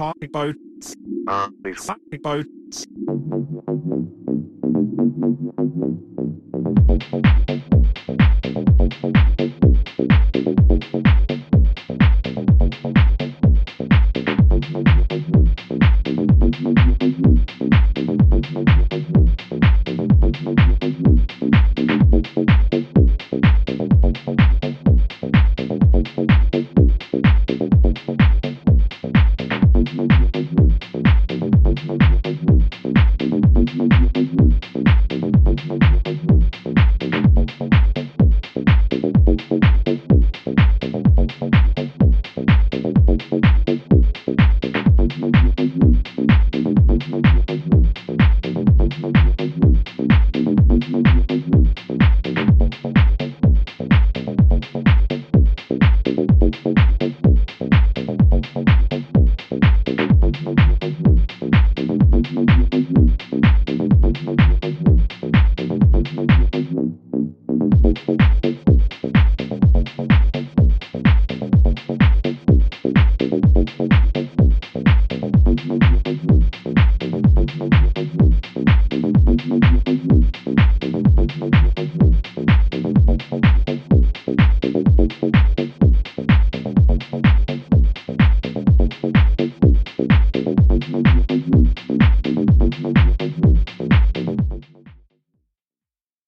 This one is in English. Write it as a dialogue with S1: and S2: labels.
S1: party boats, party boats. Thank you.